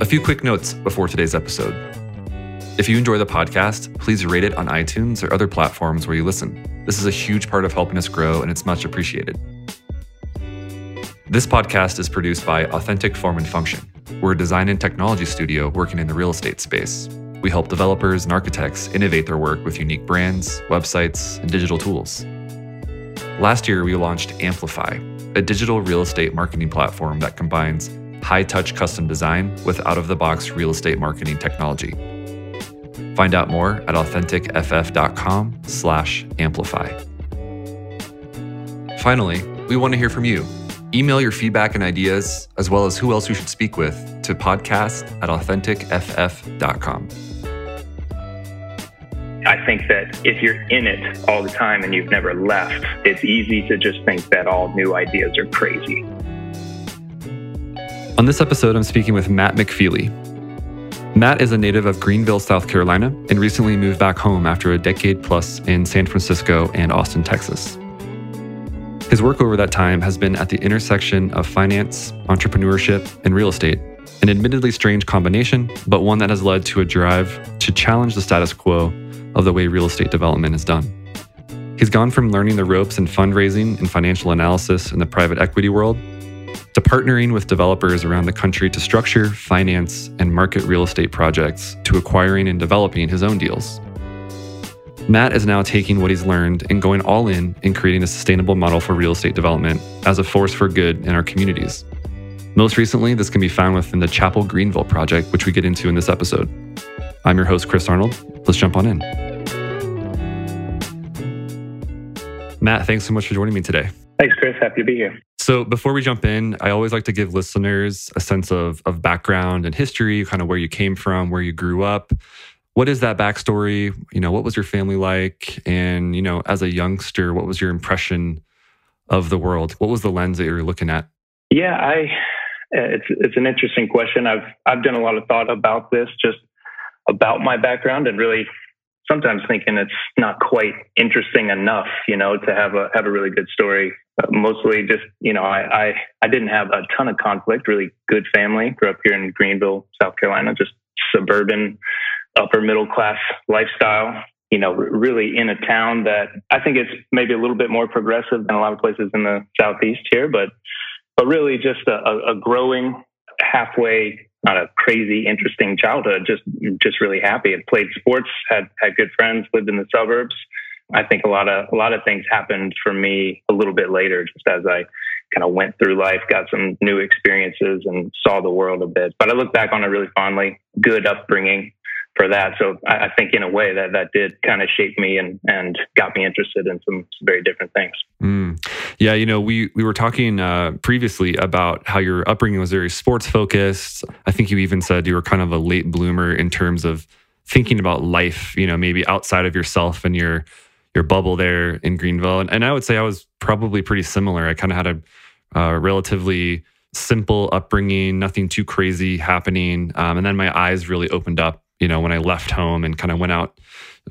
A few quick notes before today's episode. If you enjoy the podcast, please rate it on iTunes or other platforms where you listen. This is a huge part of helping us grow, and it's much appreciated. This podcast is produced by Authentic Form and Function. We're a design and technology studio working in the real estate space. We help developers and architects innovate their work with unique brands, websites, and digital tools. Last year, we launched Amplify, a digital real estate marketing platform that combines high touch custom design with out of the box real estate marketing technology. Find out more at authenticff.com slash amplify. Finally, we want to hear from you. Email your feedback and ideas, as well as who else you should speak with, to podcast at authenticff.com. I think that if you're in it all the time and you've never left, it's easy to just think that all new ideas are crazy. On this episode, I'm speaking with Matt McFeely. Matt is a native of Greenville, South Carolina, and recently moved back home after a decade plus in San Francisco and Austin, Texas. His work over that time has been at the intersection of finance, entrepreneurship, and real estate, an admittedly strange combination, but one that has led to a drive to challenge the status quo of the way real estate development is done. He's gone from learning the ropes in fundraising and financial analysis in the private equity world to partnering with developers around the country to structure, finance, and market real estate projects to acquiring and developing his own deals. Matt is now taking what he's learned and going all in in creating a sustainable model for real estate development as a force for good in our communities. Most recently, this can be found within the Chapel Greenville project, which we get into in this episode. I'm your host, Chris Arnold. Let's jump on in. Matt, thanks so much for joining me today. Thanks, Chris. Happy to be here. So, before we jump in, I always like to give listeners a sense of, of background and history, kind of where you came from, where you grew up. What is that backstory? You know, what was your family like? And, you know, as a youngster, what was your impression of the world? What was the lens that you were looking at? Yeah, I it's it's an interesting question. I've I've done a lot of thought about this, just about my background, and really sometimes thinking it's not quite interesting enough, you know, to have a have a really good story. Uh, mostly just, you know, I, I I didn't have a ton of conflict. Really good family. Grew up here in Greenville, South Carolina, just suburban, upper middle class lifestyle. You know, really in a town that I think it's maybe a little bit more progressive than a lot of places in the southeast here, but but really just a, a growing halfway not a crazy interesting childhood just just really happy. And played sports had had good friends lived in the suburbs. I think a lot of a lot of things happened for me a little bit later just as i kind of went through life got some new experiences and saw the world a bit. But i look back on it really fondly. Good upbringing for that. So I, I, think in a way that that did kind of shape me and and got me interested in some very different things. Mm. Yeah, you know, we we were talking uh, previously about how your upbringing was very sports focused. I think you even said you were kind of a late bloomer in terms of thinking about life. You know, maybe outside of yourself and your your bubble there in Greenville. And, and I would say I was probably pretty similar. I kind of had a uh, relatively simple upbringing, nothing too crazy happening. Um, and then my eyes really opened up you know, when I left home and kind of went out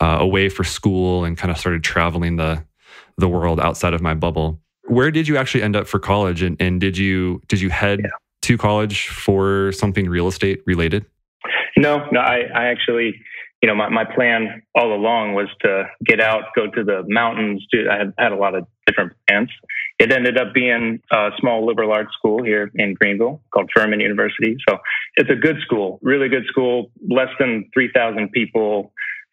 uh, away for school and kind of started traveling the the world outside of my bubble. Where did you actually end up for college, and, and did you did you head yeah. to college for something real estate related? No, no, I, I actually, you know, my, my plan all along was to get out, go to the mountains. Do I had, had a lot of different plans. It ended up being a small liberal arts school here in Greenville called Furman University. So it's a good school, really good school, less than 3,000 people,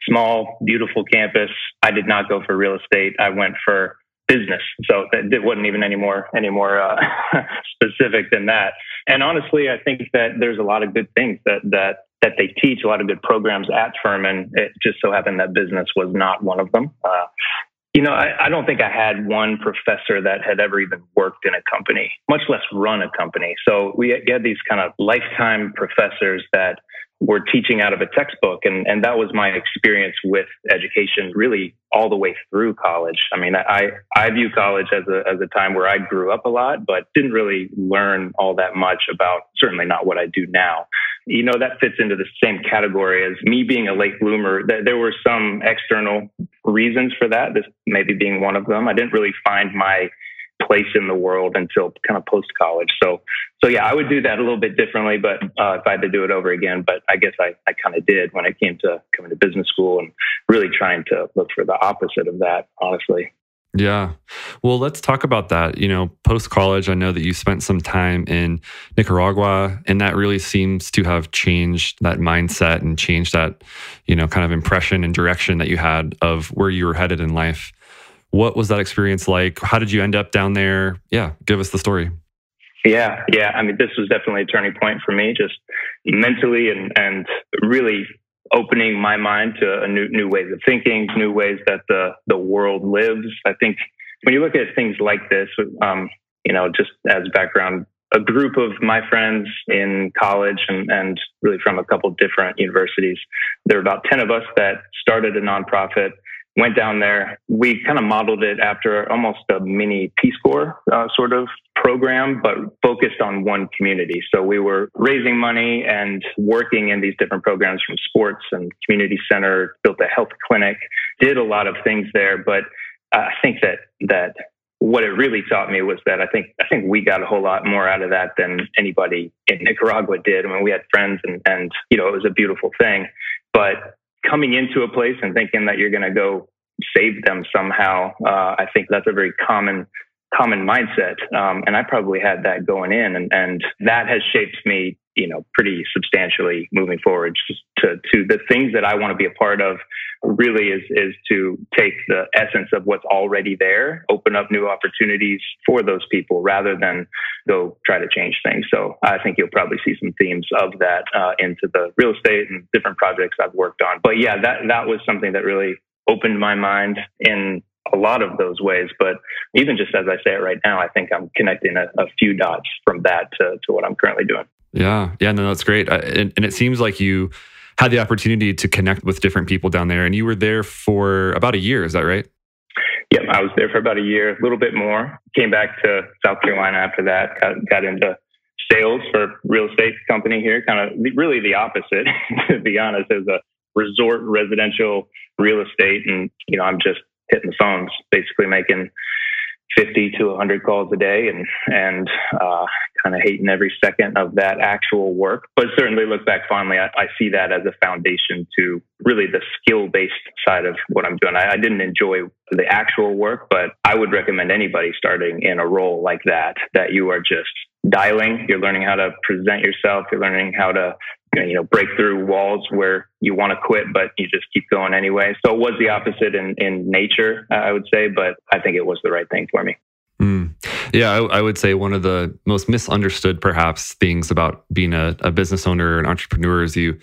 small, beautiful campus. I did not go for real estate. I went for business. So it wasn't even any more, any more uh, specific than that. And honestly, I think that there's a lot of good things that, that that they teach a lot of good programs at Furman. It just so happened that business was not one of them. Uh, you know, I, I, don't think I had one professor that had ever even worked in a company, much less run a company. So we had these kind of lifetime professors that were teaching out of a textbook. And, and that was my experience with education really all the way through college. I mean, I, I view college as a, as a time where I grew up a lot, but didn't really learn all that much about certainly not what I do now. You know, that fits into the same category as me being a late bloomer. There were some external reasons for that, this maybe being one of them. I didn't really find my place in the world until kind of post college. So, so yeah, I would do that a little bit differently, but uh, if I had to do it over again, but I guess I, I kind of did when it came to coming to business school and really trying to look for the opposite of that, honestly. Yeah. Well, let's talk about that. You know, post college, I know that you spent some time in Nicaragua, and that really seems to have changed that mindset and changed that, you know, kind of impression and direction that you had of where you were headed in life. What was that experience like? How did you end up down there? Yeah, give us the story. Yeah, yeah. I mean, this was definitely a turning point for me, just mentally and and really opening my mind to a new new ways of thinking, new ways that the the world lives. I think when you look at things like this, um, you know, just as background, a group of my friends in college and, and really from a couple different universities, there were about ten of us that started a nonprofit went down there. We kind of modeled it after almost a mini Peace Corps uh, sort of program, but focused on one community. So we were raising money and working in these different programs from sports and community center, built a health clinic, did a lot of things there. But I think that that what it really taught me was that I think I think we got a whole lot more out of that than anybody in Nicaragua did. I mean, we had friends and and you know it was a beautiful thing, but coming into a place and thinking that you're going to go save them somehow, uh, I think that's a very common common mindset. Um, and I probably had that going in, and, and that has shaped me, you know, pretty substantially moving forward. Just to to the things that I want to be a part of, really is is to take the essence of what's already there, open up new opportunities for those people, rather than go try to change things. So I think you'll probably see some themes of that uh, into the real estate and different projects I've worked on. But yeah, that that was something that really opened my mind in a lot of those ways. But even just as I say it right now, I think I'm connecting a, a few dots from that to, to what I'm currently doing. Yeah. Yeah. No, that's great. Uh, and, and it seems like you had the opportunity to connect with different people down there and you were there for about a year. Is that right? Yep. I was there for about a year, a little bit more. Came back to South Carolina after that, got, got into sales for real estate company here, kind of really the opposite, to be honest, as a resort residential real estate. And, you know, I'm just hitting the phones, basically making 50 to 100 calls a day and, and, uh, kind of hating every second of that actual work. But certainly look back fondly, I, I see that as a foundation to really the skill based side of what I'm doing. I, I didn't enjoy the actual work, but I would recommend anybody starting in a role like that, that you are just dialing, you're learning how to present yourself, you're learning how to you know break through walls where you want to quit but you just keep going anyway. So it was the opposite in in nature i would say but i think it was the right thing for me. Mm. yeah I, I, would say one of the most misunderstood perhaps things about being a, a business owner and entrepreneur is you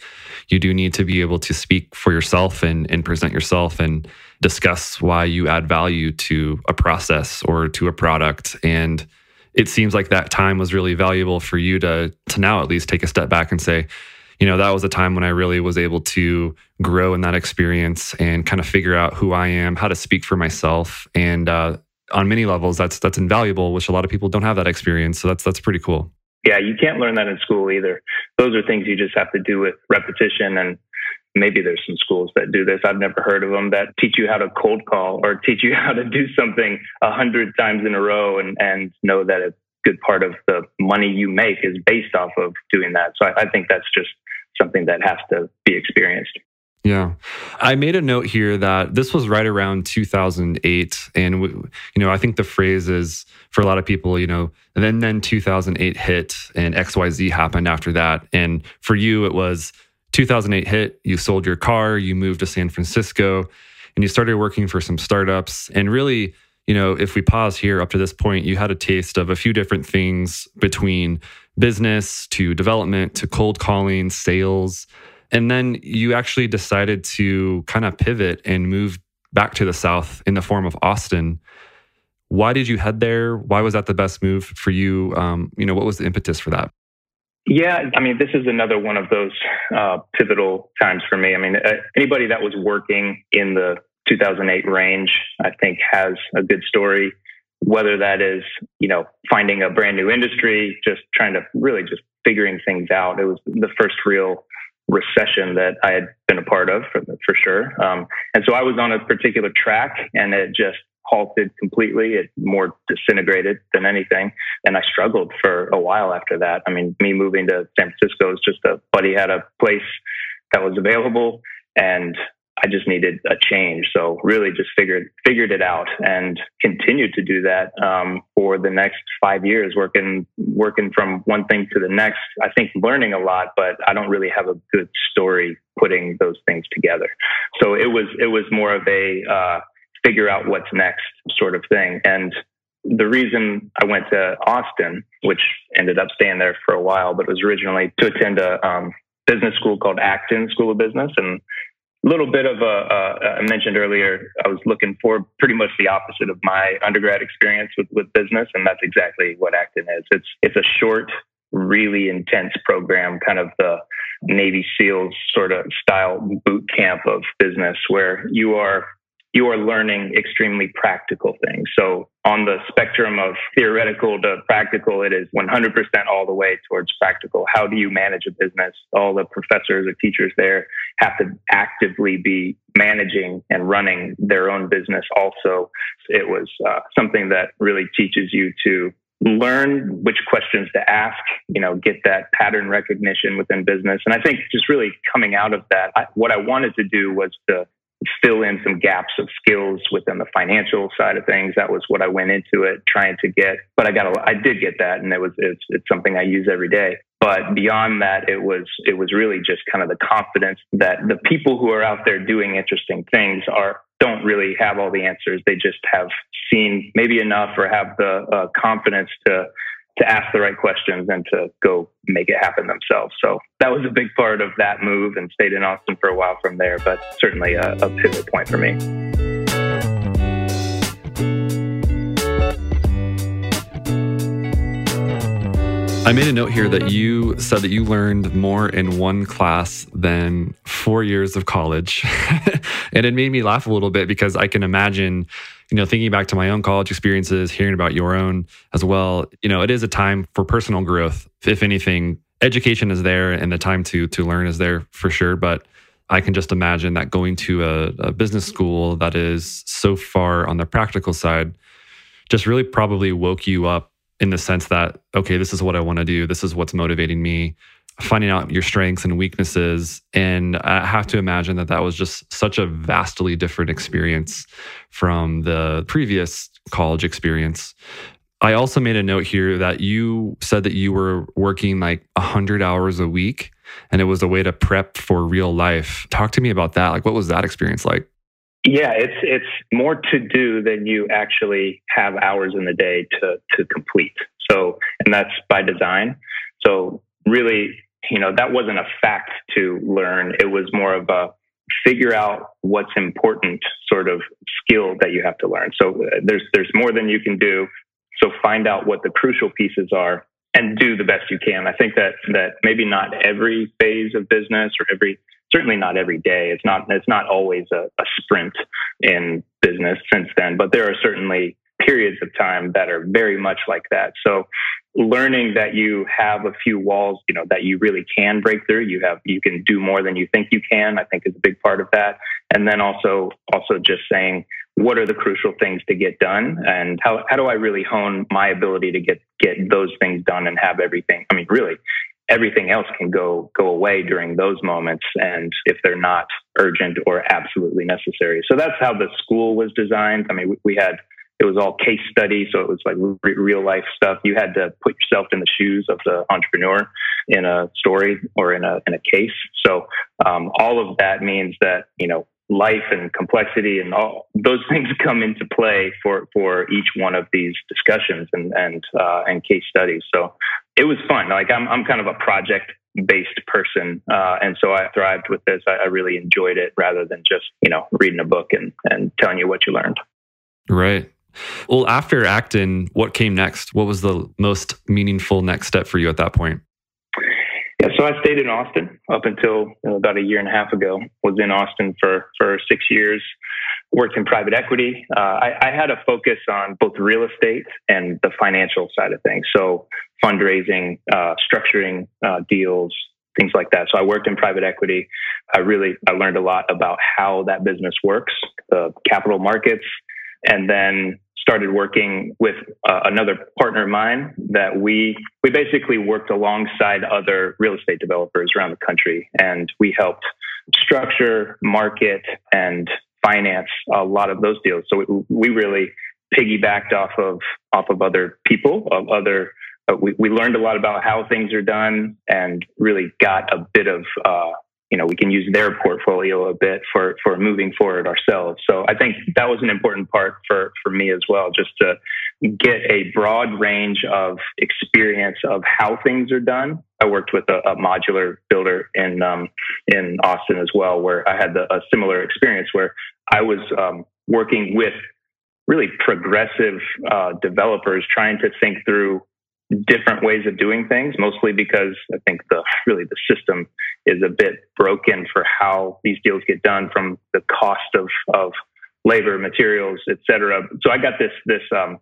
you do need to be able to speak for yourself and and present yourself and discuss why you add value to a process or to a product. And it seems like that time was really valuable for you to to now at least take a step back and say you know, that was a time when I really was able to grow in that experience and kind of figure out who I am, how to speak for myself. And uh, on many levels, that's that's invaluable, which a lot of people don't have that experience. So that's that's pretty cool. Yeah, you can't learn that in school either. Those are things you just have to do with repetition and maybe there's some schools that do this. I've never heard of them that teach you how to cold call or teach you how to do something a hundred times in a row and, and know that a good part of the money you make is based off of doing that. So I, I think that's just something that has to be experienced. Yeah. I made a note here that this was right around 2008. And, you know, I think the phrase is for a lot of people, you know, and then, then 2008 hit and XYZ happened after that. And for you, it was 2008 hit, you sold your car, you moved to San Francisco, and you started working for some startups. And really, you know, if we pause here up to this point, you had a taste of a few different things between business to development to cold calling, sales. And then you actually decided to kind of pivot and move back to the South in the form of Austin. Why did you head there? Why was that the best move for you? Um, you know, what was the impetus for that? Yeah, I mean, this is another one of those uh, pivotal times for me. I mean, uh, anybody that was working in the 2008 range, I think, has a good story whether that is, you know, finding a brand new industry, just trying to really just figuring things out. It was the first real recession that I had been a part of for, for sure. Um, and so I was on a particular track and it just halted completely. It more disintegrated than anything. And I struggled for a while after that. I mean, me moving to San Francisco was just a buddy had a place that was available and I just needed a change. So really just figured figured it out and continued to do that um, for the next five years, working working from one thing to the next. I think learning a lot, but I don't really have a good story putting those things together. So it was it was more of a uh, figure out what's next sort of thing. And the reason I went to Austin, which ended up staying there for a while, but was originally to attend a um, business school called Acton School of Business and little bit of a, uh, I mentioned earlier, I was looking for pretty much the opposite of my undergrad experience with, with business. And that's exactly what Acton is. It's, it's a short, really intense program, kind of the Navy SEALs sort of style boot camp of business where you are you are learning extremely practical things. So on the spectrum of theoretical to practical, it is 100% all the way towards practical. How do you manage a business? All the professors or teachers there have to actively be managing and running their own business also. It was uh, something that really teaches you to learn which questions to ask, you know, get that pattern recognition within business. And I think just really coming out of that, I, what I wanted to do was to fill in some gaps of skills within the financial side of things. That was what I went into it trying to get. But I got a, I did get that, and it was it's, it's something I use every day. But beyond that, it was it was really just kind of the confidence that the people who are out there doing interesting things are don't really have all the answers. They just have seen maybe enough or have the uh, confidence to to ask the right questions and to go make it happen themselves. So that was a big part of that move and stayed in Austin for a while from there, but certainly a, a pivot point for me. I made a note here that you said that you learned more in one class than four years of college. and it made me laugh a little bit because I can imagine you know, thinking back to my own college experiences, hearing about your own as well, you know, it is a time for personal growth. If anything, education is there and the time to to learn is there for sure. But I can just imagine that going to a, a business school that is so far on the practical side just really probably woke you up in the sense that, okay, this is what I want to do. This is what's motivating me finding out your strengths and weaknesses. And I have to imagine that that was just such a vastly different experience from the previous college experience. I also made a note here that you said that you were working like 100 hours a week and it was a way to prep for real life. Talk to me about that. Like what was that experience like? Yeah, it's it's more to do than you actually have hours in the day to to complete. So, and that's by design. So, really you know, that wasn't a fact to learn. It was more of a figure out what's important sort of skill that you have to learn. So uh, there's there's more than you can do. So find out what the crucial pieces are and do the best you can. I think that that maybe not every phase of business or every certainly not every day. It's not it's not always a, a sprint in business since then, but there are certainly periods of time that are very much like that. So learning that you have a few walls, you know, that you really can break through. You have, you can do more than you think you can, I think is a big part of that. And then also, also just saying, what are the crucial things to get done? And how, how do I really hone my ability to get, get those things done and have everything? I mean, really, everything else can go go away during those moments and if they're not urgent or absolutely necessary so that's how the school was designed i mean we, we had it was all case study. So it was like re- real life stuff. You had to put yourself in the shoes of the entrepreneur in a story or in a, in a case. So, um, all of that means that, you know, life and complexity and all those things come into play for, for each one of these discussions and, and, uh, and case studies. So it was fun. Like I'm, I'm kind of a project based person. Uh, and so I thrived with this. I, I really enjoyed it rather than just, you know, reading a book and, and telling you what you learned. Right. Well, after Acton, what came next? What was the most meaningful next step for you at that point? Yeah, so I stayed in Austin up until about a year and a half ago. Was in Austin for for six years. Worked in private equity. Uh, I, I had a focus on both real estate and the financial side of things. So fundraising, uh, structuring uh, deals, things like that. So I worked in private equity. I really I learned a lot about how that business works, the capital markets, and then started working with uh, another partner of mine that we we basically worked alongside other real estate developers around the country. And we helped structure market and finance a lot of those deals. So we, we really piggybacked off of off of other people of other uh, we, we learned a lot about how things are done and really got a bit of uh, you know, we can use their portfolio a bit for, for moving forward ourselves. So I think that was an important part for, for me as well, just to get a broad range of experience of how things are done. I worked with a, a modular builder in, um, in Austin as well, where I had the, a similar experience where I was um, working with really progressive uh, developers trying to think through different ways of doing things, mostly because I think the really the system is a bit broken for how these deals get done from the cost of of labor, materials, et cetera. So I got this this um,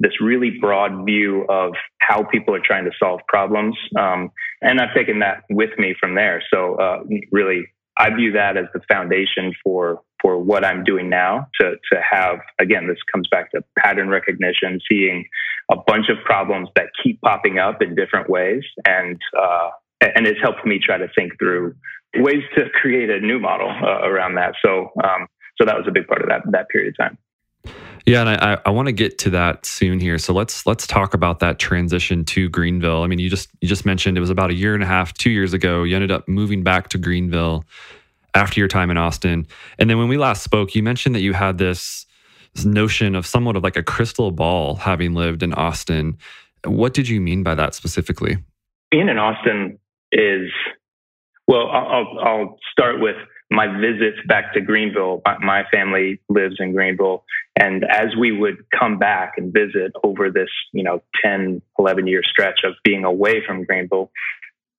this really broad view of how people are trying to solve problems, um, and I've taken that with me from there. So uh, really, I view that as the foundation for for what I'm doing now to to have again this comes back to pattern recognition, seeing a bunch of problems that keep popping up in different ways, and uh, and it's helped me try to think through ways to create a new model uh, around that. So um, so that was a big part of that that period of time. Yeah, and I, I want to get to that soon here. So let's let's talk about that transition to Greenville. I mean, you just you just mentioned it was about a year and a half, two years ago. You ended up moving back to Greenville after your time in Austin, and then when we last spoke, you mentioned that you had this, this notion of somewhat of like a crystal ball, having lived in Austin. What did you mean by that specifically? Being in Austin is well. I'll, I'll start with my visits back to Greenville. My family lives in Greenville. And as we would come back and visit over this, you know, 10, 11 year stretch of being away from Greenville,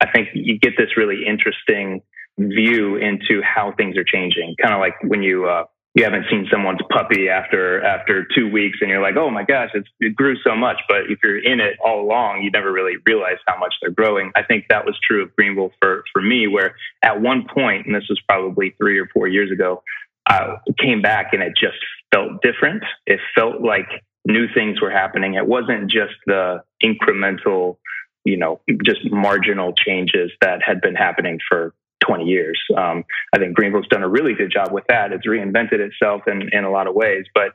I think you get this really interesting view into how things are changing. Kind of like when you, uh, you haven't seen someone's puppy after after two weeks and you're like oh my gosh it grew so much. But if you're in it all along you never really realize how much they're growing. I think that was true of greenville for for me where at one point and this was probably three or four years ago i came back and it just felt different. It felt like new things were happening. It wasn't just the incremental you know just marginal changes that had been happening for 20 years. Um, I think Greenville's done a really good job with that. It's reinvented itself in, in a lot of ways, but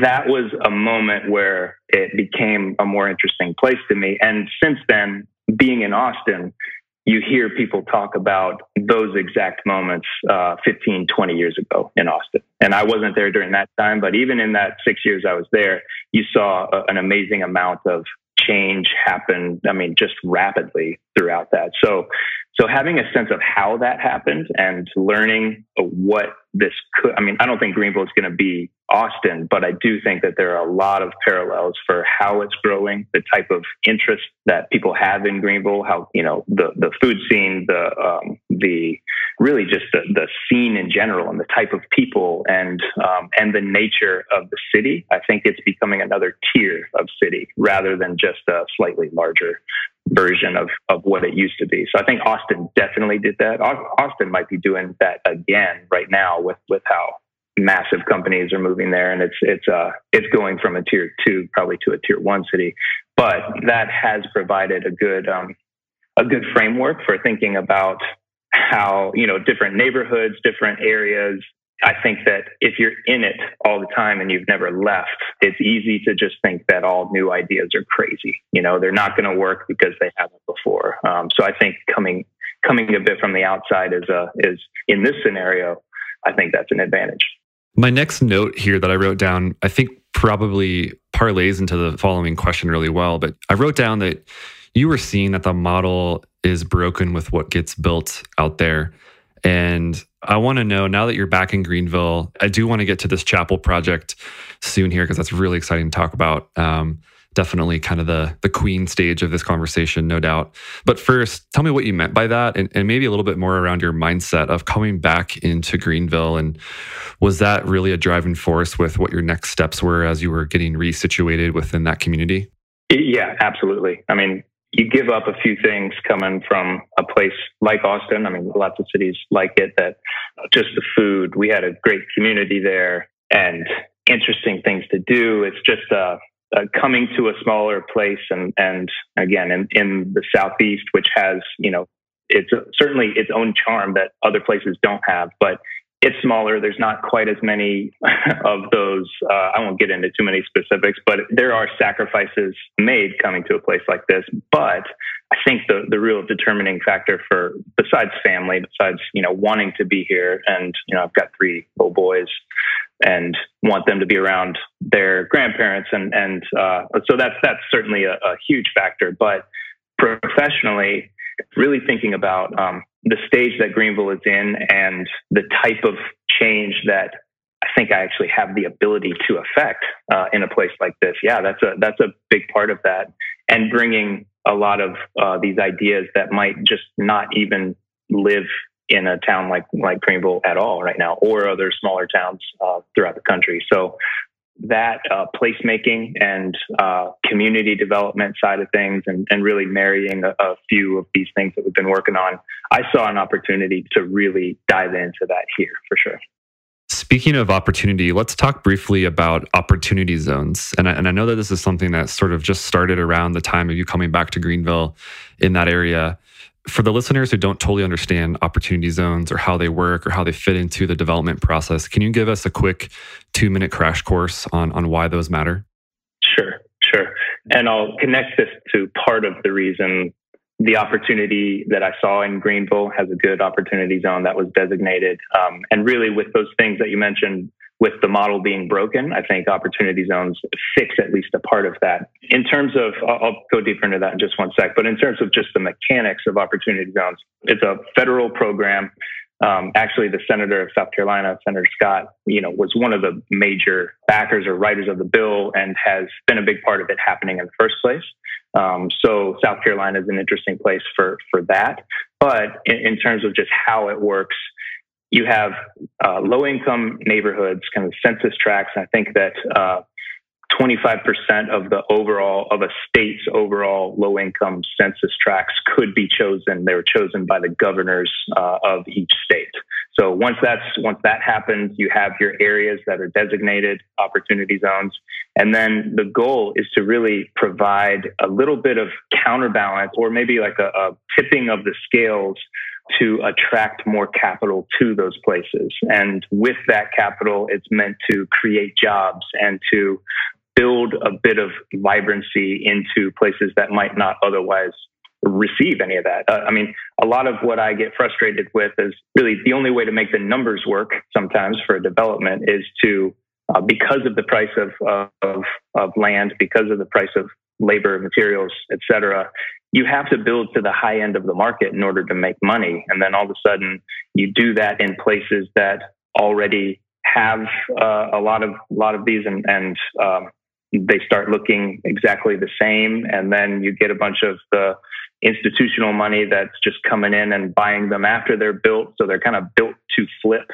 that was a moment where it became a more interesting place to me. And since then, being in Austin, you hear people talk about those exact moments uh, 15, 20 years ago in Austin. And I wasn't there during that time, but even in that six years I was there, you saw a, an amazing amount of change happen. I mean, just rapidly throughout that. So so having a sense of how that happened and learning what this could, I mean, I don't think Greenville is going to be Austin, but I do think that there are a lot of parallels for how it's growing, the type of interest that people have in Greenville, how, you know, the, the food scene, the, um, the really just the, the scene in general and the type of people and, um, and the nature of the city. I think it's becoming another tier of city rather than just a slightly larger version of, of what it used to be. So I think Austin definitely did that. Austin might be doing that again right now with, with how massive companies are moving there. And it's, it's, uh, it's going from a tier two probably to a tier one city, but that has provided a good, um, a good framework for thinking about how, you know, different neighborhoods, different areas, I think that if you're in it all the time and you've never left, it's easy to just think that all new ideas are crazy. You know, they're not going to work because they haven't before. Um, so I think coming coming a bit from the outside is a is in this scenario, I think that's an advantage. My next note here that I wrote down, I think probably parlays into the following question really well. But I wrote down that you were seeing that the model is broken with what gets built out there. And I want to know now that you're back in Greenville, I do want to get to this chapel project soon here because that's really exciting to talk about. Um, definitely kind of the the queen stage of this conversation, no doubt. But first, tell me what you meant by that, and, and maybe a little bit more around your mindset of coming back into Greenville, and was that really a driving force with what your next steps were as you were getting resituated within that community? Yeah, absolutely. I mean, you give up a few things coming from a place like Austin. I mean, lots of cities like it that just the food, we had a great community there and interesting things to do. It's just uh, uh, coming to a smaller place, and and again in, in the southeast, which has you know it's certainly its own charm that other places don't have, but it's smaller. There's not quite as many of those. Uh, I won't get into too many specifics, but there are sacrifices made coming to a place like this. But I think the the real determining factor for besides family, besides you know wanting to be here, and you know I've got three little boys, and want them to be around their grandparents, and and uh, so that's that's certainly a, a huge factor. But professionally, really thinking about um, the stage that Greenville is in and the type of change that I think I actually have the ability to affect uh, in a place like this. Yeah, that's a that's a big part of that, and bringing a lot of uh, these ideas that might just not even live in a town like like Greenville at all right now, or other smaller towns uh, throughout the country. So that uh, placemaking and uh, community development side of things and, and really marrying a, a, few of these things that we've been working on, I saw an opportunity to really dive into that here for sure. Speaking of opportunity, let's talk briefly about opportunity zones. And I, and I know that this is something that sort of just started around the time of you coming back to Greenville in that area for the listeners who don't totally understand opportunity zones or how they work or how they fit into the development process, can you give us a quick two minute crash course on, on why those matter? Sure, sure. And I'll connect this to part of the reason the opportunity that I saw in Greenville has a good opportunity zone that was designated. Um, and really, with those things that you mentioned, with the model being broken, I think opportunity zones fix at least a part of that. In terms of, I'll go deeper into that in just one sec, but in terms of just the mechanics of opportunity zones, it's a federal program. Um, actually, the senator of South Carolina, Senator Scott, you know, was one of the major backers or writers of the bill and has been a big part of it happening in the first place. Um, so South Carolina is an interesting place for for that. But in, in terms of just how it works, you have uh, low income neighborhoods, kind of census tracts. I think that uh, 25% of the overall of a state's overall low income census tracts could be chosen. They were chosen by the governors uh, of each state. So once that's once that happens, you have your areas that are designated opportunity zones, and then the goal is to really provide a little bit of counterbalance, or maybe like a, a tipping of the scales to attract more capital to those places. And with that capital, it's meant to create jobs and to build a bit of vibrancy into places that might not otherwise receive any of that. Uh, I mean, a lot of what I get frustrated with is really the only way to make the numbers work sometimes for development is to, uh, because of the price of, of, of land, because of the price of labor, materials, et cetera, you have to build to the high end of the market in order to make money. And then all of a sudden, you do that in places that already have uh, a lot of a lot of these, and, and um, they start looking exactly the same. And then you get a bunch of the institutional money that's just coming in and buying them after they're built, so they're kind of built to flip.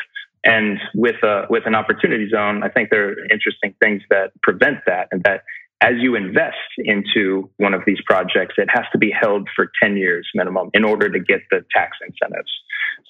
And with a with an opportunity zone, I think there are interesting things that prevent that, and that as you invest into one of these projects, it has to be held for 10 years minimum in order to get the tax incentives.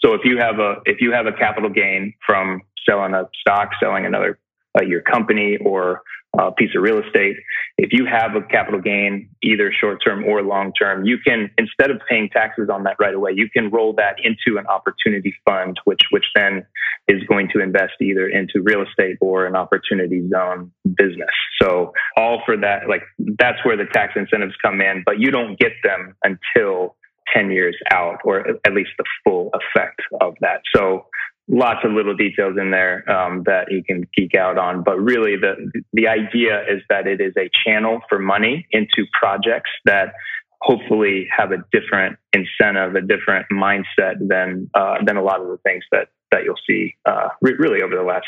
So if you have a if you have a capital gain from selling a stock, selling another uh, your company or a piece of real estate, if you have a capital gain, either short term or long term, you can instead of paying taxes on that right away, you can roll that into an opportunity fund, which which then is going to invest either into real estate or an opportunity zone business. So all for that, like that's where the tax incentives come in, but you don't get them until 10 years out, or at least the full effect of that. So lots of little details in there um, that you can geek out on. But really, the the idea is that it is a channel for money into projects that hopefully have a different incentive, a different mindset than uh, than a lot of the things that that you'll see uh, re- really over the last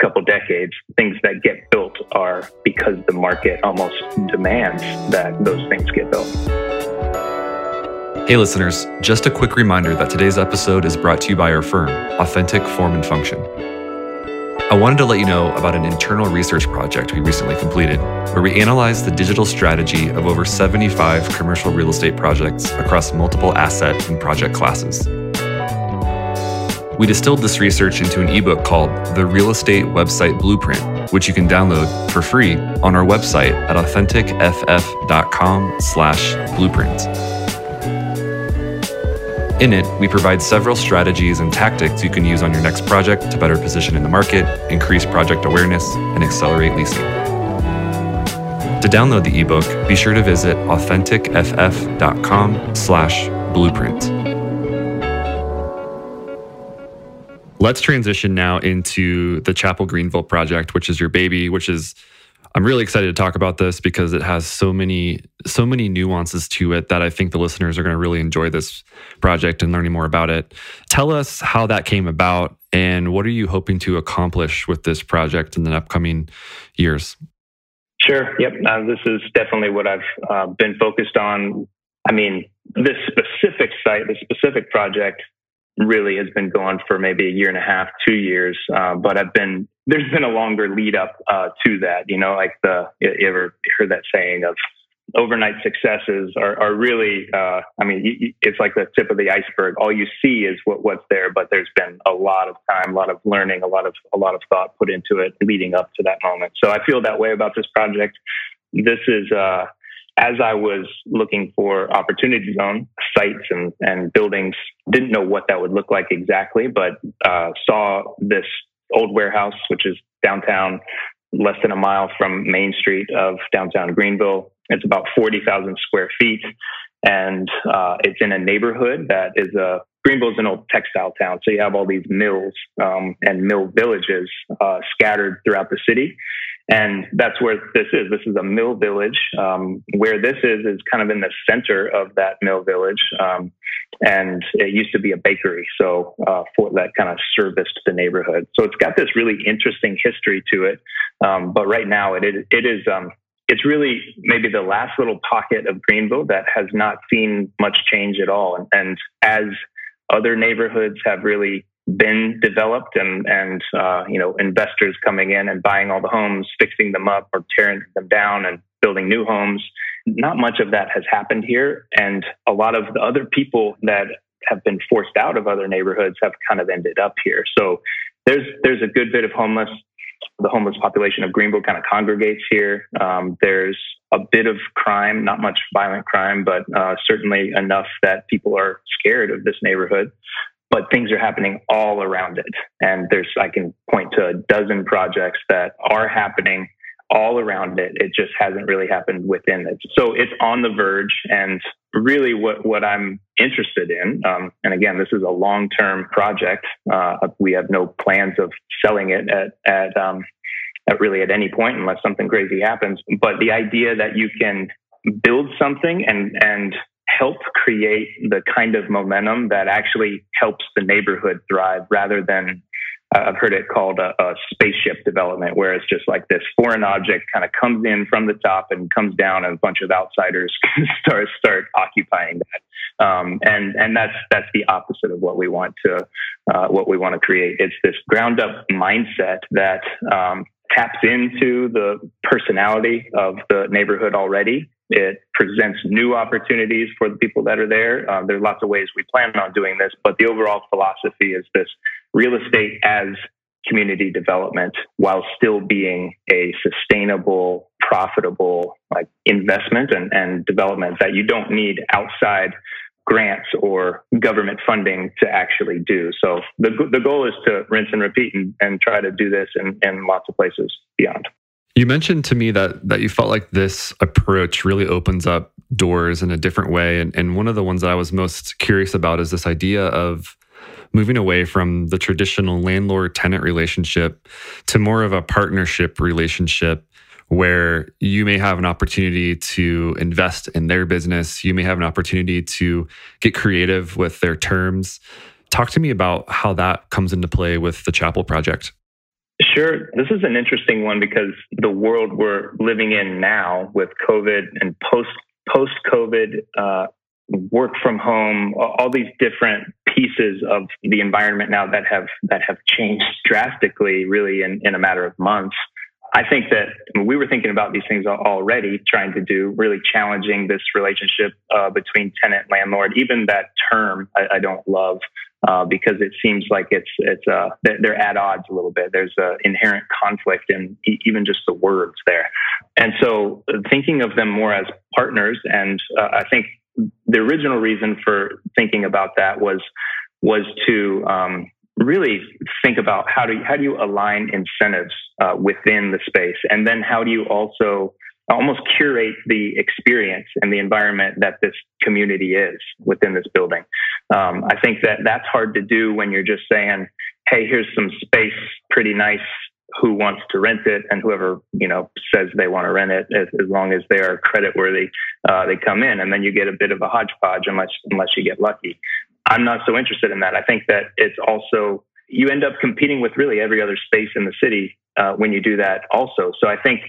couple decades. Things that get built are because the market almost demands that those things get built. Hey, listeners, just a quick reminder that today's episode is brought to you by our firm, Authentic Form and Function. I wanted to let you know about an internal research project we recently completed, where we analyzed the digital strategy of over 75 commercial real estate projects across multiple asset and project classes. We distilled this research into an ebook called The Real Estate Website Blueprint which you can download for free on our website at authenticff.com slash blueprint. In it, we provide several strategies and tactics you can use on your next project to better position in the market, increase project awareness, and accelerate leasing. To download the ebook, be sure to visit authenticff.com slash blueprint. Let's transition now into the Chapel Greenville project, which is your baby, which is I'm really excited to talk about this because it has so many so many nuances to it that I think the listeners are going to really enjoy this project and learning more about it. Tell us how that came about and what are you hoping to accomplish with this project in the upcoming years? Sure. Yep. Uh, this is definitely what I've uh, been focused on. I mean, this specific site, this specific project really has been going for maybe a year and a half, two years. Uh, but I've been there's been a longer lead up uh, to that. You know, like the you ever heard that saying of overnight successes are, are really, uh, I mean, it's like the tip of the iceberg. All you see is what, what's there, but there's been a lot of time, a lot of learning, a lot of a lot of thought put into it leading up to that moment. So I feel that way about this project. This is uh, as I was looking for opportunity zone sites and, and buildings, didn't know what that would look like exactly, but uh, saw this old warehouse, which is downtown, less than a mile from Main Street of downtown Greenville. It's about 40,000 square feet. And uh, it's in a neighborhood that is a Greenville's an old textile town, so you have all these mills um, and mill villages uh, scattered throughout the city. And that's where this is. This is a mill village. Um, where this is is kind of in the center of that mill village, um, and it used to be a bakery, so uh, for that kind of serviced the neighborhood. So it's got this really interesting history to it. Um, but right now, it is, it is um, it's really maybe the last little pocket of Greenville that has not seen much change at all. And, and as other neighborhoods have really been developed and and uh, you know investors coming in and buying all the homes, fixing them up or tearing them down and building new homes. Not much of that has happened here, and a lot of the other people that have been forced out of other neighborhoods have kind of ended up here. So there's there's a good bit of homeless. The homeless population of Greenville kind of congregates here. Um, there's a bit of crime, not much violent crime, but uh, certainly enough that people are scared of this neighborhood but things are happening all around it. And there's, I can point to a dozen projects that are happening all around it. It just hasn't really happened within it. So it's on the verge. And really what, what I'm interested in, um, and again, this is a long-term project. Uh, we have no plans of selling it at, at, um, at really at any point unless something crazy happens. But the idea that you can build something and, and help create the kind of momentum that actually helps the neighborhood thrive rather than uh, I've heard it called a, a, spaceship development, where it's just like this foreign object kind of comes in from the top and comes down, and a bunch of outsiders start start occupying that. Um, and and that's that's the opposite of what we want to uh, what we want to create. It's this ground up mindset that um, taps into the personality of the neighborhood already it presents new opportunities for the people that are there. Uh, there are lots of ways we plan on doing this, but the overall philosophy is this real estate as community development while still being a sustainable, profitable like investment and, and development that you don't need outside grants or government funding to actually do. So the, the goal is to rinse and repeat and, and try to do this in, in lots of places beyond. You mentioned to me that that you felt like this approach really opens up doors in a different way. And, and one of the ones that I was most curious about is this idea of moving away from the traditional landlord tenant relationship to more of a partnership relationship where you may have an opportunity to invest in their business. You may have an opportunity to get creative with their terms. Talk to me about how that comes into play with the Chapel Project. Sure. This is an interesting one because the world we're living in now with COVID and post post COVID uh, work from home, all these different pieces of the environment now that have that have changed drastically, really in, in a matter of months. I think that I mean, we were thinking about these things already, trying to do really challenging this relationship uh, between tenant landlord. Even that term, I, I don't love uh, because it seems like it's it's uh, they're at odds a little bit. There's an inherent conflict in even just the words there, and so thinking of them more as partners. And uh, I think the original reason for thinking about that was was to um, really think about how do you, how do you align incentives uh, within the space, and then how do you also almost curate the experience and the environment that this community is within this building. Um, I think that that's hard to do when you're just saying, "Hey, here's some space, pretty nice. Who wants to rent it?" And whoever you know says they want to rent it, as, as long as they are credit worthy, uh, they come in, and then you get a bit of a hodgepodge unless unless you get lucky. I'm not so interested in that. I think that it's also you end up competing with really every other space in the city uh, when you do that also. So I think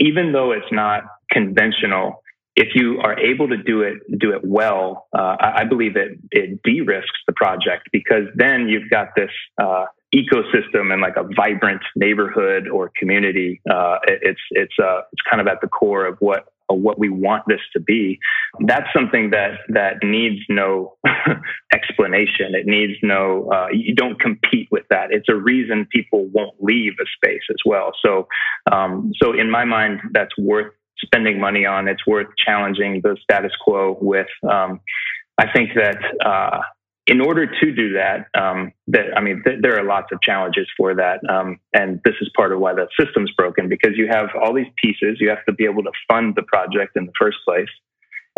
even though it's not conventional, if you are able to do it do it well, uh, I, believe it it de-risks the project because then you've got this uh, ecosystem and like a vibrant neighborhood or community. Uh, it, it's it's uh, it's kind of at the core of what what we want this to be. That's something that that needs no explanation. It needs no. Uh, you don't compete with that. It's a reason people won't leave a space as well. So, um, so in my mind, that's worth spending money on. It's worth challenging the status quo with. Um, I think that uh, in order to do that, um, that I mean, th- there are lots of challenges for that, um, and this is part of why the system's broken because you have all these pieces. You have to be able to fund the project in the first place,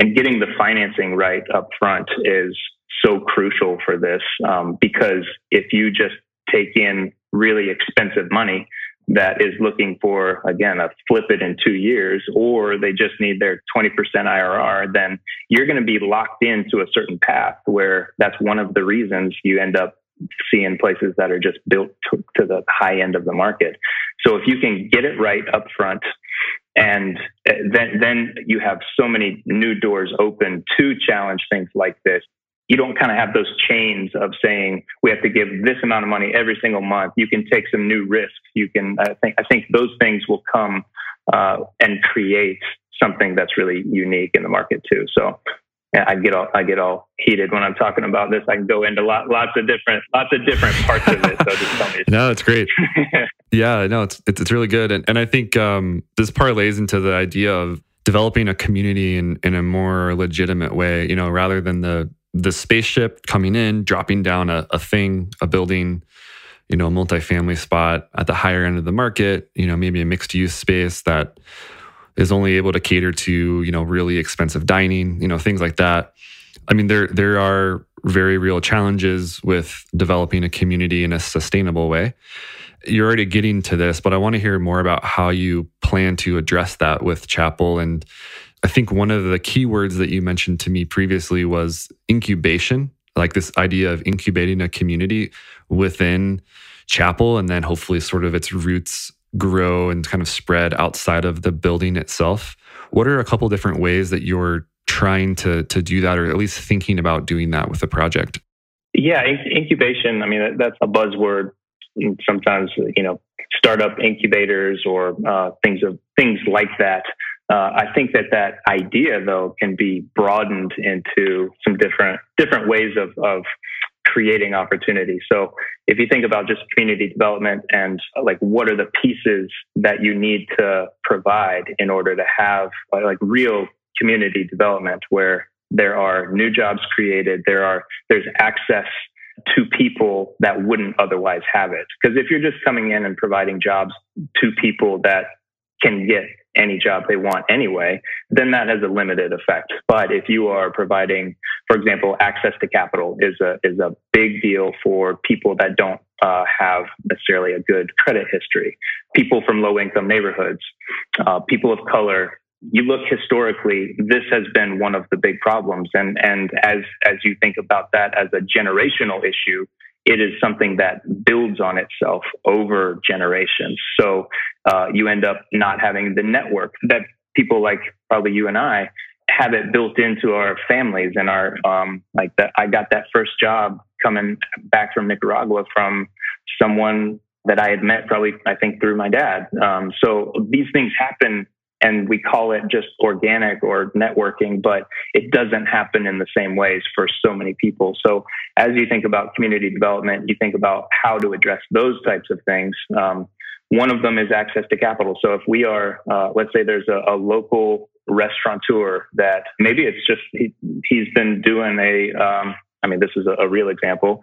and getting the financing right up front is so crucial for this um, because if you just take in really expensive money, that is looking for, again, a flip it in two years, or they just need their 20% IRR, then you're going to be locked into a certain path where that's one of the reasons you end up seeing places that are just built to, to the high end of the market. So if you can get it right up front, and eh, then, then you have so many new doors open to challenge things like this you don't kind of have those chains of saying we have to give this amount of money every single month. You can take some new risks. You can, I think, I think those things will come uh, and create something that's really unique in the market too. So yeah, I get all I get all heated when I'm talking about this. I can go into lot, lots of different lots of different parts of it. So just tell me. no, it's great. yeah, no, it's, it's, it's really good, and and I think um, this parlays into the idea of developing a community in in a more legitimate way. You know, rather than the the spaceship coming in, dropping down a, a thing, a building, you know, a multifamily spot at the higher end of the market, you know, maybe a mixed use space that is only able to cater to, you know, really expensive dining, you know, things like that. I mean, there there are very real challenges with developing a community in a sustainable way. You're already getting to this, but I want to hear more about how you plan to address that with Chapel and I think one of the key words that you mentioned to me previously was incubation, like this idea of incubating a community within Chapel and then hopefully sort of its roots grow and kind of spread outside of the building itself. What are a couple different ways that you're trying to to do that or at least thinking about doing that with the project? Yeah, incubation, I mean that's a buzzword sometimes you know startup incubators or uh, things of things like that uh, I think that that idea, though, can be broadened into some different different ways of, of creating opportunity. So, if you think about just community development and like what are the pieces that you need to provide in order to have like real community development, where there are new jobs created, there are there's access to people that wouldn't otherwise have it. Because if you're just coming in and providing jobs to people that can get any job they want anyway, then that has a limited effect. But if you are providing, for example, access to capital is a is a big deal for people that don't uh, have necessarily a good credit history, people from low income neighborhoods, uh, people of color. You look historically, this has been one of the big problems, and and as as you think about that as a generational issue, it is something that builds on itself over generations. So uh, you end up not having the network that people like probably you and I have it built into our families and our um, like that. I got that first job coming back from Nicaragua from someone that I had met probably I think through my dad. Um, so these things happen and we call it just organic or networking, but it doesn't happen in the same ways for so many people. So as you think about community development, you think about how to address those types of things. Um, one of them is access to capital. So if we are, uh, let's say there's a, a, local restaurateur that maybe it's just he, has been doing a, um, I mean, this is a, a real example,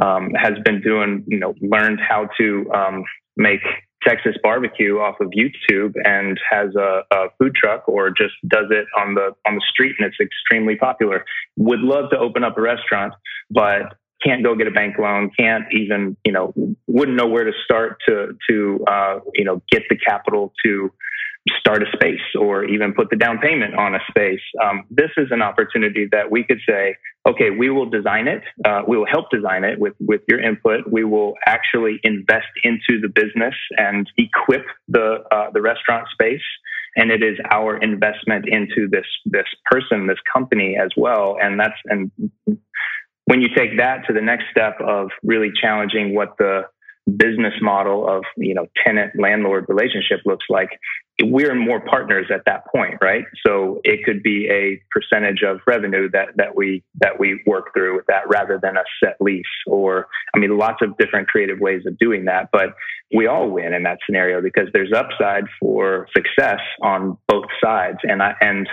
um, has been doing, you know, learned how to um, make Texas barbecue off of YouTube and has a, a, food truck or just does it on the on the street and it's extremely popular. Would love to open up a restaurant, but can't go get a bank loan, can't even, you know, wouldn't know where to start to to uh, you know get the capital to start a space or even put the down payment on a space. Um, this is an opportunity that we could say, okay, we will design it. Uh, we will help design it with, with your input. We will actually invest into the business and equip the, uh, the restaurant space. And it is our investment into this, this person, this company as well. And that's, and when you take that to the next step of really challenging what the business model of you know tenant landlord relationship looks like we're more partners at that point right? So it could be a percentage of revenue that that we that we work through with that rather than a set lease or i mean lots of different creative ways of doing that but we all win in that scenario because there's upside for success on both sides. And i and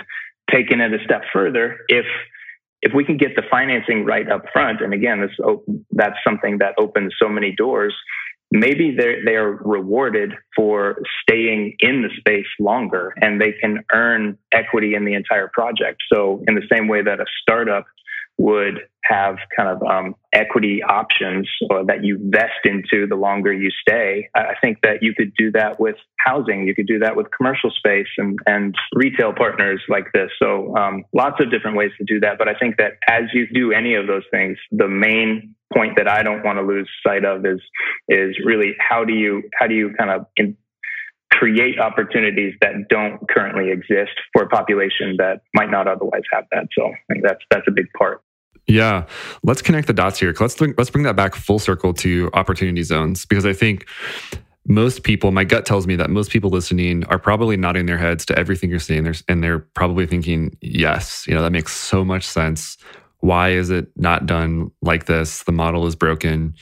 taking it a step further if if we can get the financing right up front, and again, this that's something that opens so many doors. Maybe they they are rewarded for staying in the space longer, and they can earn equity in the entire project. So, in the same way that a startup would have kind of um, equity options or that you vest into the longer you stay. I think that you could do that with housing. You could do that with commercial space and, and retail partners like this. So um, lots of different ways to do that. But I think that as you do any of those things, the main point that I don't want to lose sight of is is really how do you how do you kind of in, create opportunities that don't currently exist for a population that might not otherwise have that. So I think that's that's a big part. Yeah, let's connect the dots here. Let's let's bring that back full circle to opportunity zones because I think most people, my gut tells me that most people listening are probably nodding their heads to everything you're saying, and they're probably thinking, "Yes, you know that makes so much sense. Why is it not done like this? The model is broken."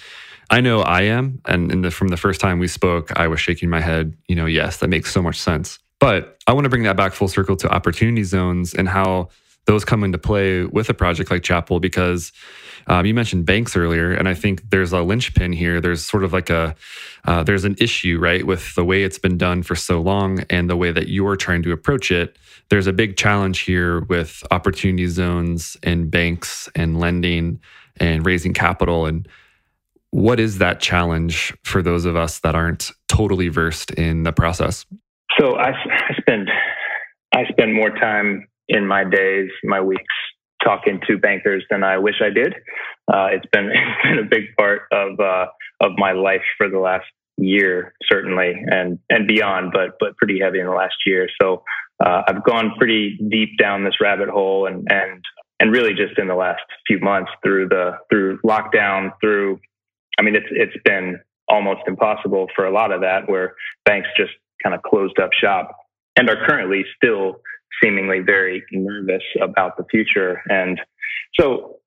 I know I am, and the, from the first time we spoke, I was shaking my head. You know, yes, that makes so much sense. But I want to bring that back full circle to opportunity zones and how those come into play with a project like Chapel because um, you mentioned banks earlier, and I think there's a linchpin here. There's sort of like a uh, there's an issue right with the way it's been done for so long and the way that you're trying to approach it. There's a big challenge here with opportunity zones and banks and lending and raising capital and what is that challenge for those of us that aren't totally versed in the process? So I, I spend I spend more time in my days, my weeks, talking to bankers than I wish I did. Uh, it's been it's been a big part of uh, of my life for the last year, certainly, and and beyond, but but pretty heavy in the last year. So uh, I've gone pretty deep down this rabbit hole, and and and really just in the last few months through the through lockdown, through I mean, it's it's been almost impossible for a lot of that, where banks just kind of closed up shop and are currently still seemingly very nervous about the future. And so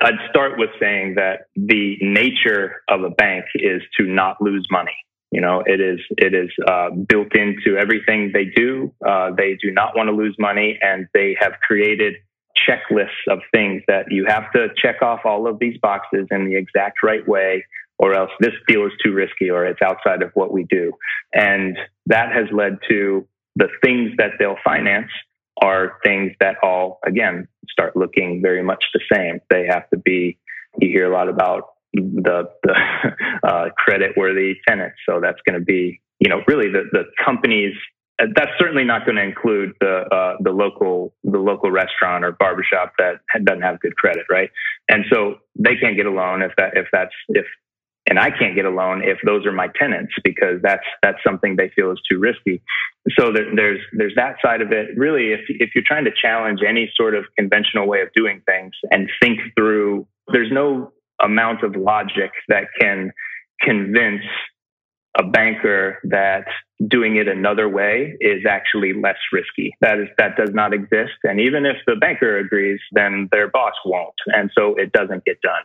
I'd start with saying that the nature of a bank is to not lose money. You know, it is it is uh, built into everything they do. Uh, they do not want to lose money, and they have created checklists of things that you have to check off all of these boxes in the exact right way, or else this deal is too risky, or it's outside of what we do. And that has led to the things that they'll finance are things that all, again, start looking very much the same. They have to be, you hear a lot about the, the uh, credit worthy tenants. So that's going to be, you know, really the, the companies. Uh, that's certainly not going to include the uh, the local the local restaurant or barbershop that doesn't have good credit, right? And so they can't get a loan if that if that's if and I can't get a loan if those are my tenants because that's that's something they feel is too risky. So there, there's there's that side of it. Really, if if you're trying to challenge any sort of conventional way of doing things and think through, there's no amount of logic that can convince a banker that doing it another way is actually less risky. That is that does not exist. And even if the banker agrees, then their boss won't. And so it doesn't get done.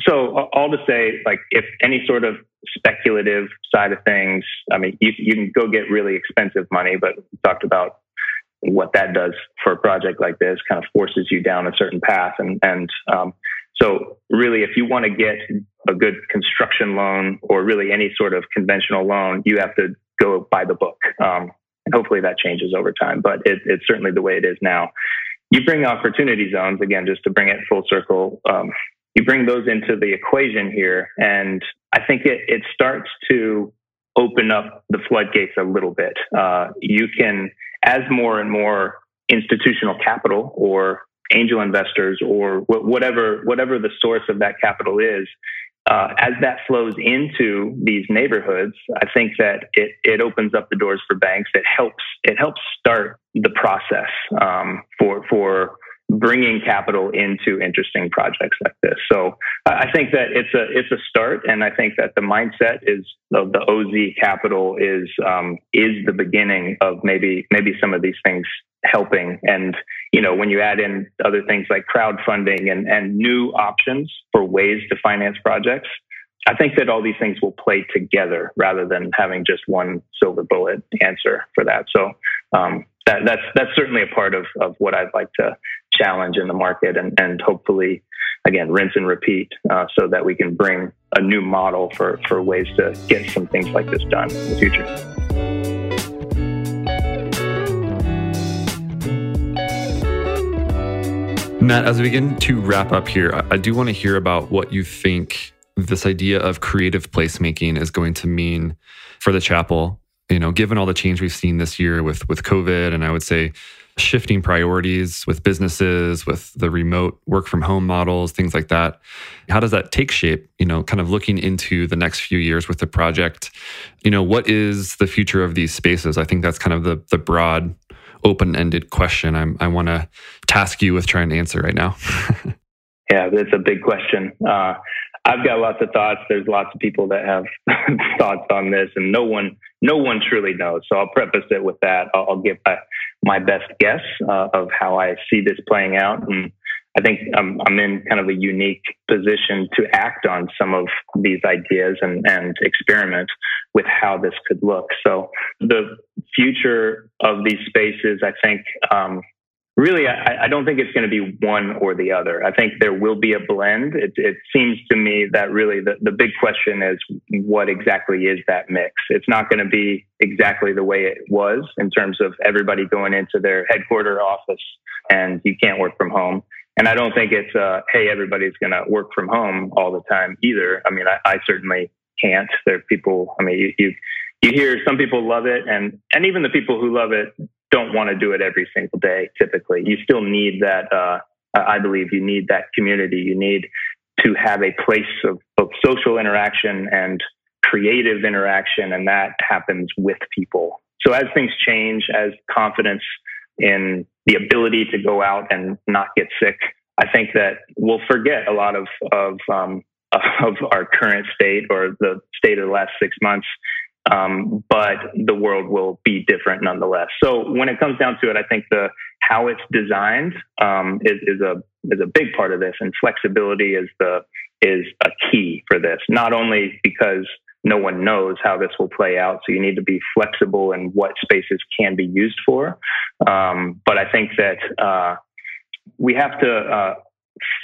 So all to say, like if any sort of speculative side of things, I mean, you, you can go get really expensive money, but we talked about what that does for a project like this, kind of forces you down a certain path. And, and um, so really, if you want to get a good construction loan or really any sort of conventional loan, you have to go by the book. Um, and hopefully that changes over time, but it, it's certainly the way it is now. You bring opportunity zones again, just to bring it full circle. Um, you bring those into the equation here, and I think it, it starts to open up the floodgates a little bit. Uh, you can, as more and more institutional capital or angel investors or whatever whatever the source of that capital is, uh, as that flows into these neighborhoods, I think that it, it opens up the doors for banks. It helps it helps start the process um, for for bringing capital into interesting projects like this. So I think that it's a it's a start, and I think that the mindset is of the OZ capital is um, is the beginning of maybe maybe some of these things helping. And you know when you add in other things like crowdfunding and and new options for ways to finance projects. I think that all these things will play together rather than having just one silver bullet answer for that. So um, that, that's that's certainly a part of, of what I'd like to challenge in the market and, and hopefully again rinse and repeat uh, so that we can bring a new model for, for ways to get some things like this done in the future. Matt, as we begin to wrap up here, I do want to hear about what you think this idea of creative placemaking is going to mean for the chapel. You know, given all the change we've seen this year with with COVID, and I would say shifting priorities with businesses, with the remote work from home models, things like that. How does that take shape? You know, kind of looking into the next few years with the project. You know, what is the future of these spaces? I think that's kind of the the broad, open-ended question. I'm, I want to task you with trying to answer right now. yeah, it's a big question. Uh, I've got lots of thoughts. There's lots of people that have thoughts on this, and no one, no one truly knows. So I'll preface it with that. I'll, I'll give my, my, best guess uh, of how I see this playing out, and I think I'm, I'm, in kind of a unique position to act on some of these ideas and, and experiment with how this could look. So the future of these spaces, I think, um, really, I, I, don't think it's going to be one or the other. I think there will be a blend. It, it seems to me that really the, the big question is what exactly is that mix? It's not going to be exactly the way it was in terms of everybody going into their headquarter office and you can't work from home. And I don't think it's, uh, hey, everybody's going to work from home all the time either. I mean, I, I certainly can't. There are people, I mean, you, you, you hear some people love it and, and even the people who love it don't want to do it every single day. Typically, you still need that. Uh, I believe you need that community. You need to have a place of, of social interaction and creative interaction, and that happens with people. So as things change, as confidence in the ability to go out and not get sick, I think that we'll forget a lot of of um, of our current state or the state of the last six months um, but the world will be different nonetheless. So when it comes down to it, I think the how it's designed um, is, is a is a big part of this, and flexibility is the is a key for this. Not only because no one knows how this will play out, so you need to be flexible in what spaces can be used for. Um, but I think that uh, we have to uh,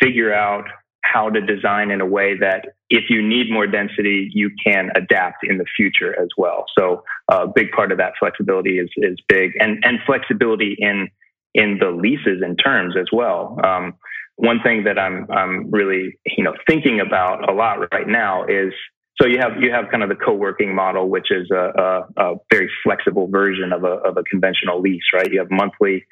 figure out how to design in a way that if you need more density, you can adapt in the future as well. So a uh, big part of that flexibility is is big, and and flexibility in in the leases and terms as well. Um, one thing that I'm I'm really you know thinking about a lot right now is so you have you have kind of the co-working model, which is a, a, a very flexible version of a of a conventional lease, right? You have monthly.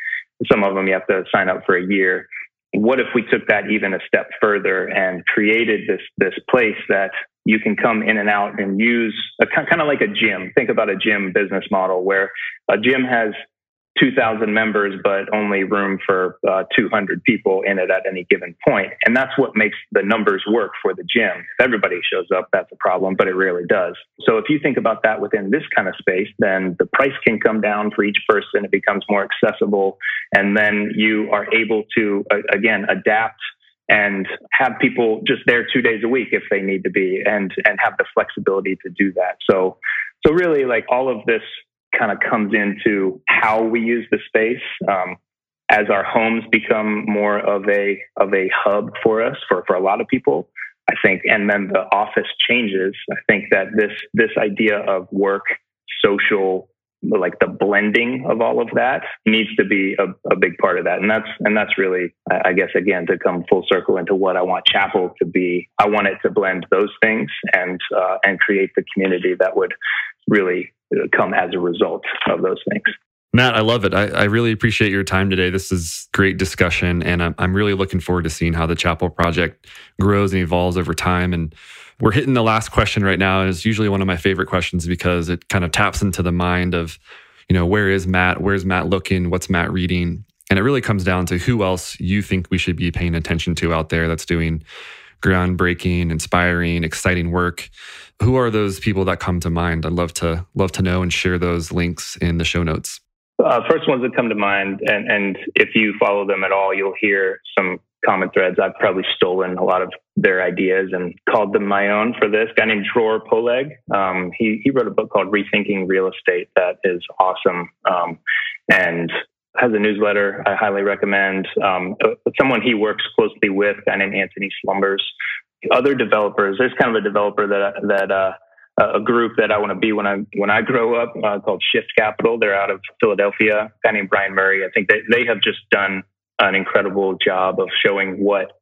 Some of them you have to sign up for a year what if we took that even a step further and created this this place that you can come in and out and use a kind of like a gym. Think about a gym business model where a gym has 2,000 members, but only room for uh, 200 people in it at any given point. And that's what makes the numbers work for the gym. If everybody shows up, that's a problem, but it rarely does. So if you think about that within this kind of space, then the price can come down for each person. It becomes more accessible. And then you are able to, uh, again, adapt and have people just there two days a week if they need to be and and have the flexibility to do that so so really like all of this kind of comes into how we use the space um, as our homes become more of a of a hub for us for for a lot of people i think and then the office changes. I think that this this idea of work social like the blending of all of that needs to be a, a, big part of that. And that's and that's really i guess again to come full circle into what i want chapel to be i want it to blend those things and uh, and create the community that would really uh, come as a result of those things Matt, I love it. I, I, really appreciate your time today. This is great discussion, and I'm, I'm really looking forward to seeing how the Chapel project grows and evolves over time. And we're hitting the last question right now. It's usually one of my favorite questions because it kind of taps into the mind of, you know, where is Matt? Where's Matt looking? What's Matt reading? And it really comes down to who else you think we should be paying attention to out there that's doing groundbreaking, inspiring, exciting work. Who are those people that come to mind? I'd love to love to know and share those links in the show notes. Uh, first ones that come to mind, and, and if you follow them at all, you'll hear some common threads. I've probably stolen a lot of their ideas and called them my own for this. guy named Dror Poleg. Um, he, he wrote a book called Rethinking Real Estate that is awesome um, and has a newsletter I highly recommend. Um, uh, someone he works closely with, a guy named Antony Slumbers. Other developers, there's kind of a developer that, that, uh, a group that I want to be when I when I grow up uh, called Shift Capital. They're out of Philadelphia. A guy named Brian Murray. I think they they have just done an incredible job of showing what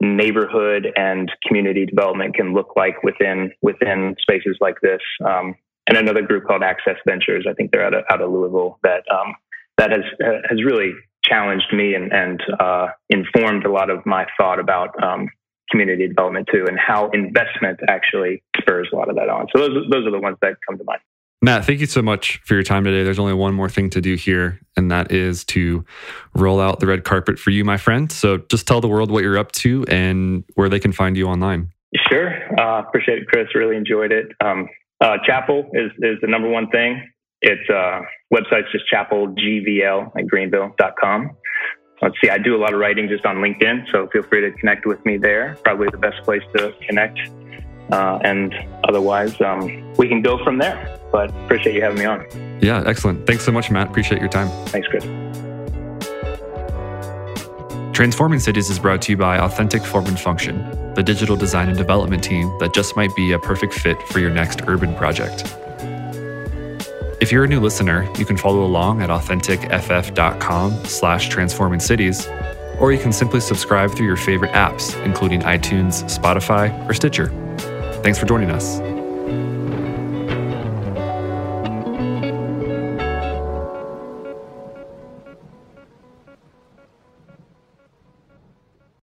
neighborhood and community development can look like within within spaces like this. Um, and another group called Access Ventures. I think they're out of, out of Louisville that um, that has has really challenged me and, and uh, informed a lot of my thought about um, community development too, and how investment actually spurs a lot of that on. So those those are the ones that come to mind. Matt, thank you so much for your time today. There's only one more thing to do here, and that is to roll out the red carpet for you, my friend. So just tell the world what you're up to and where they can find you online. Sure. Uh, appreciate it, Chris. Really enjoyed it. Um, uh, Chapel is, is the number one thing. It's uh, website's just chapelgvl at greenville.com. Let's see, I do a lot of writing just on LinkedIn, so feel free to connect with me there. Probably the best place to connect. Uh, and otherwise, um, we can go from there. But appreciate you having me on. Yeah, excellent. Thanks so much, Matt. Appreciate your time. Thanks, Chris. Transforming Cities is brought to you by Authentic Form and Function, the digital design and development team that just might be a perfect fit for your next urban project. If you're a new listener, you can follow along at authenticff.com slash transforming cities, or you can simply subscribe through your favorite apps, including iTunes, Spotify, or Stitcher. Thanks for joining us.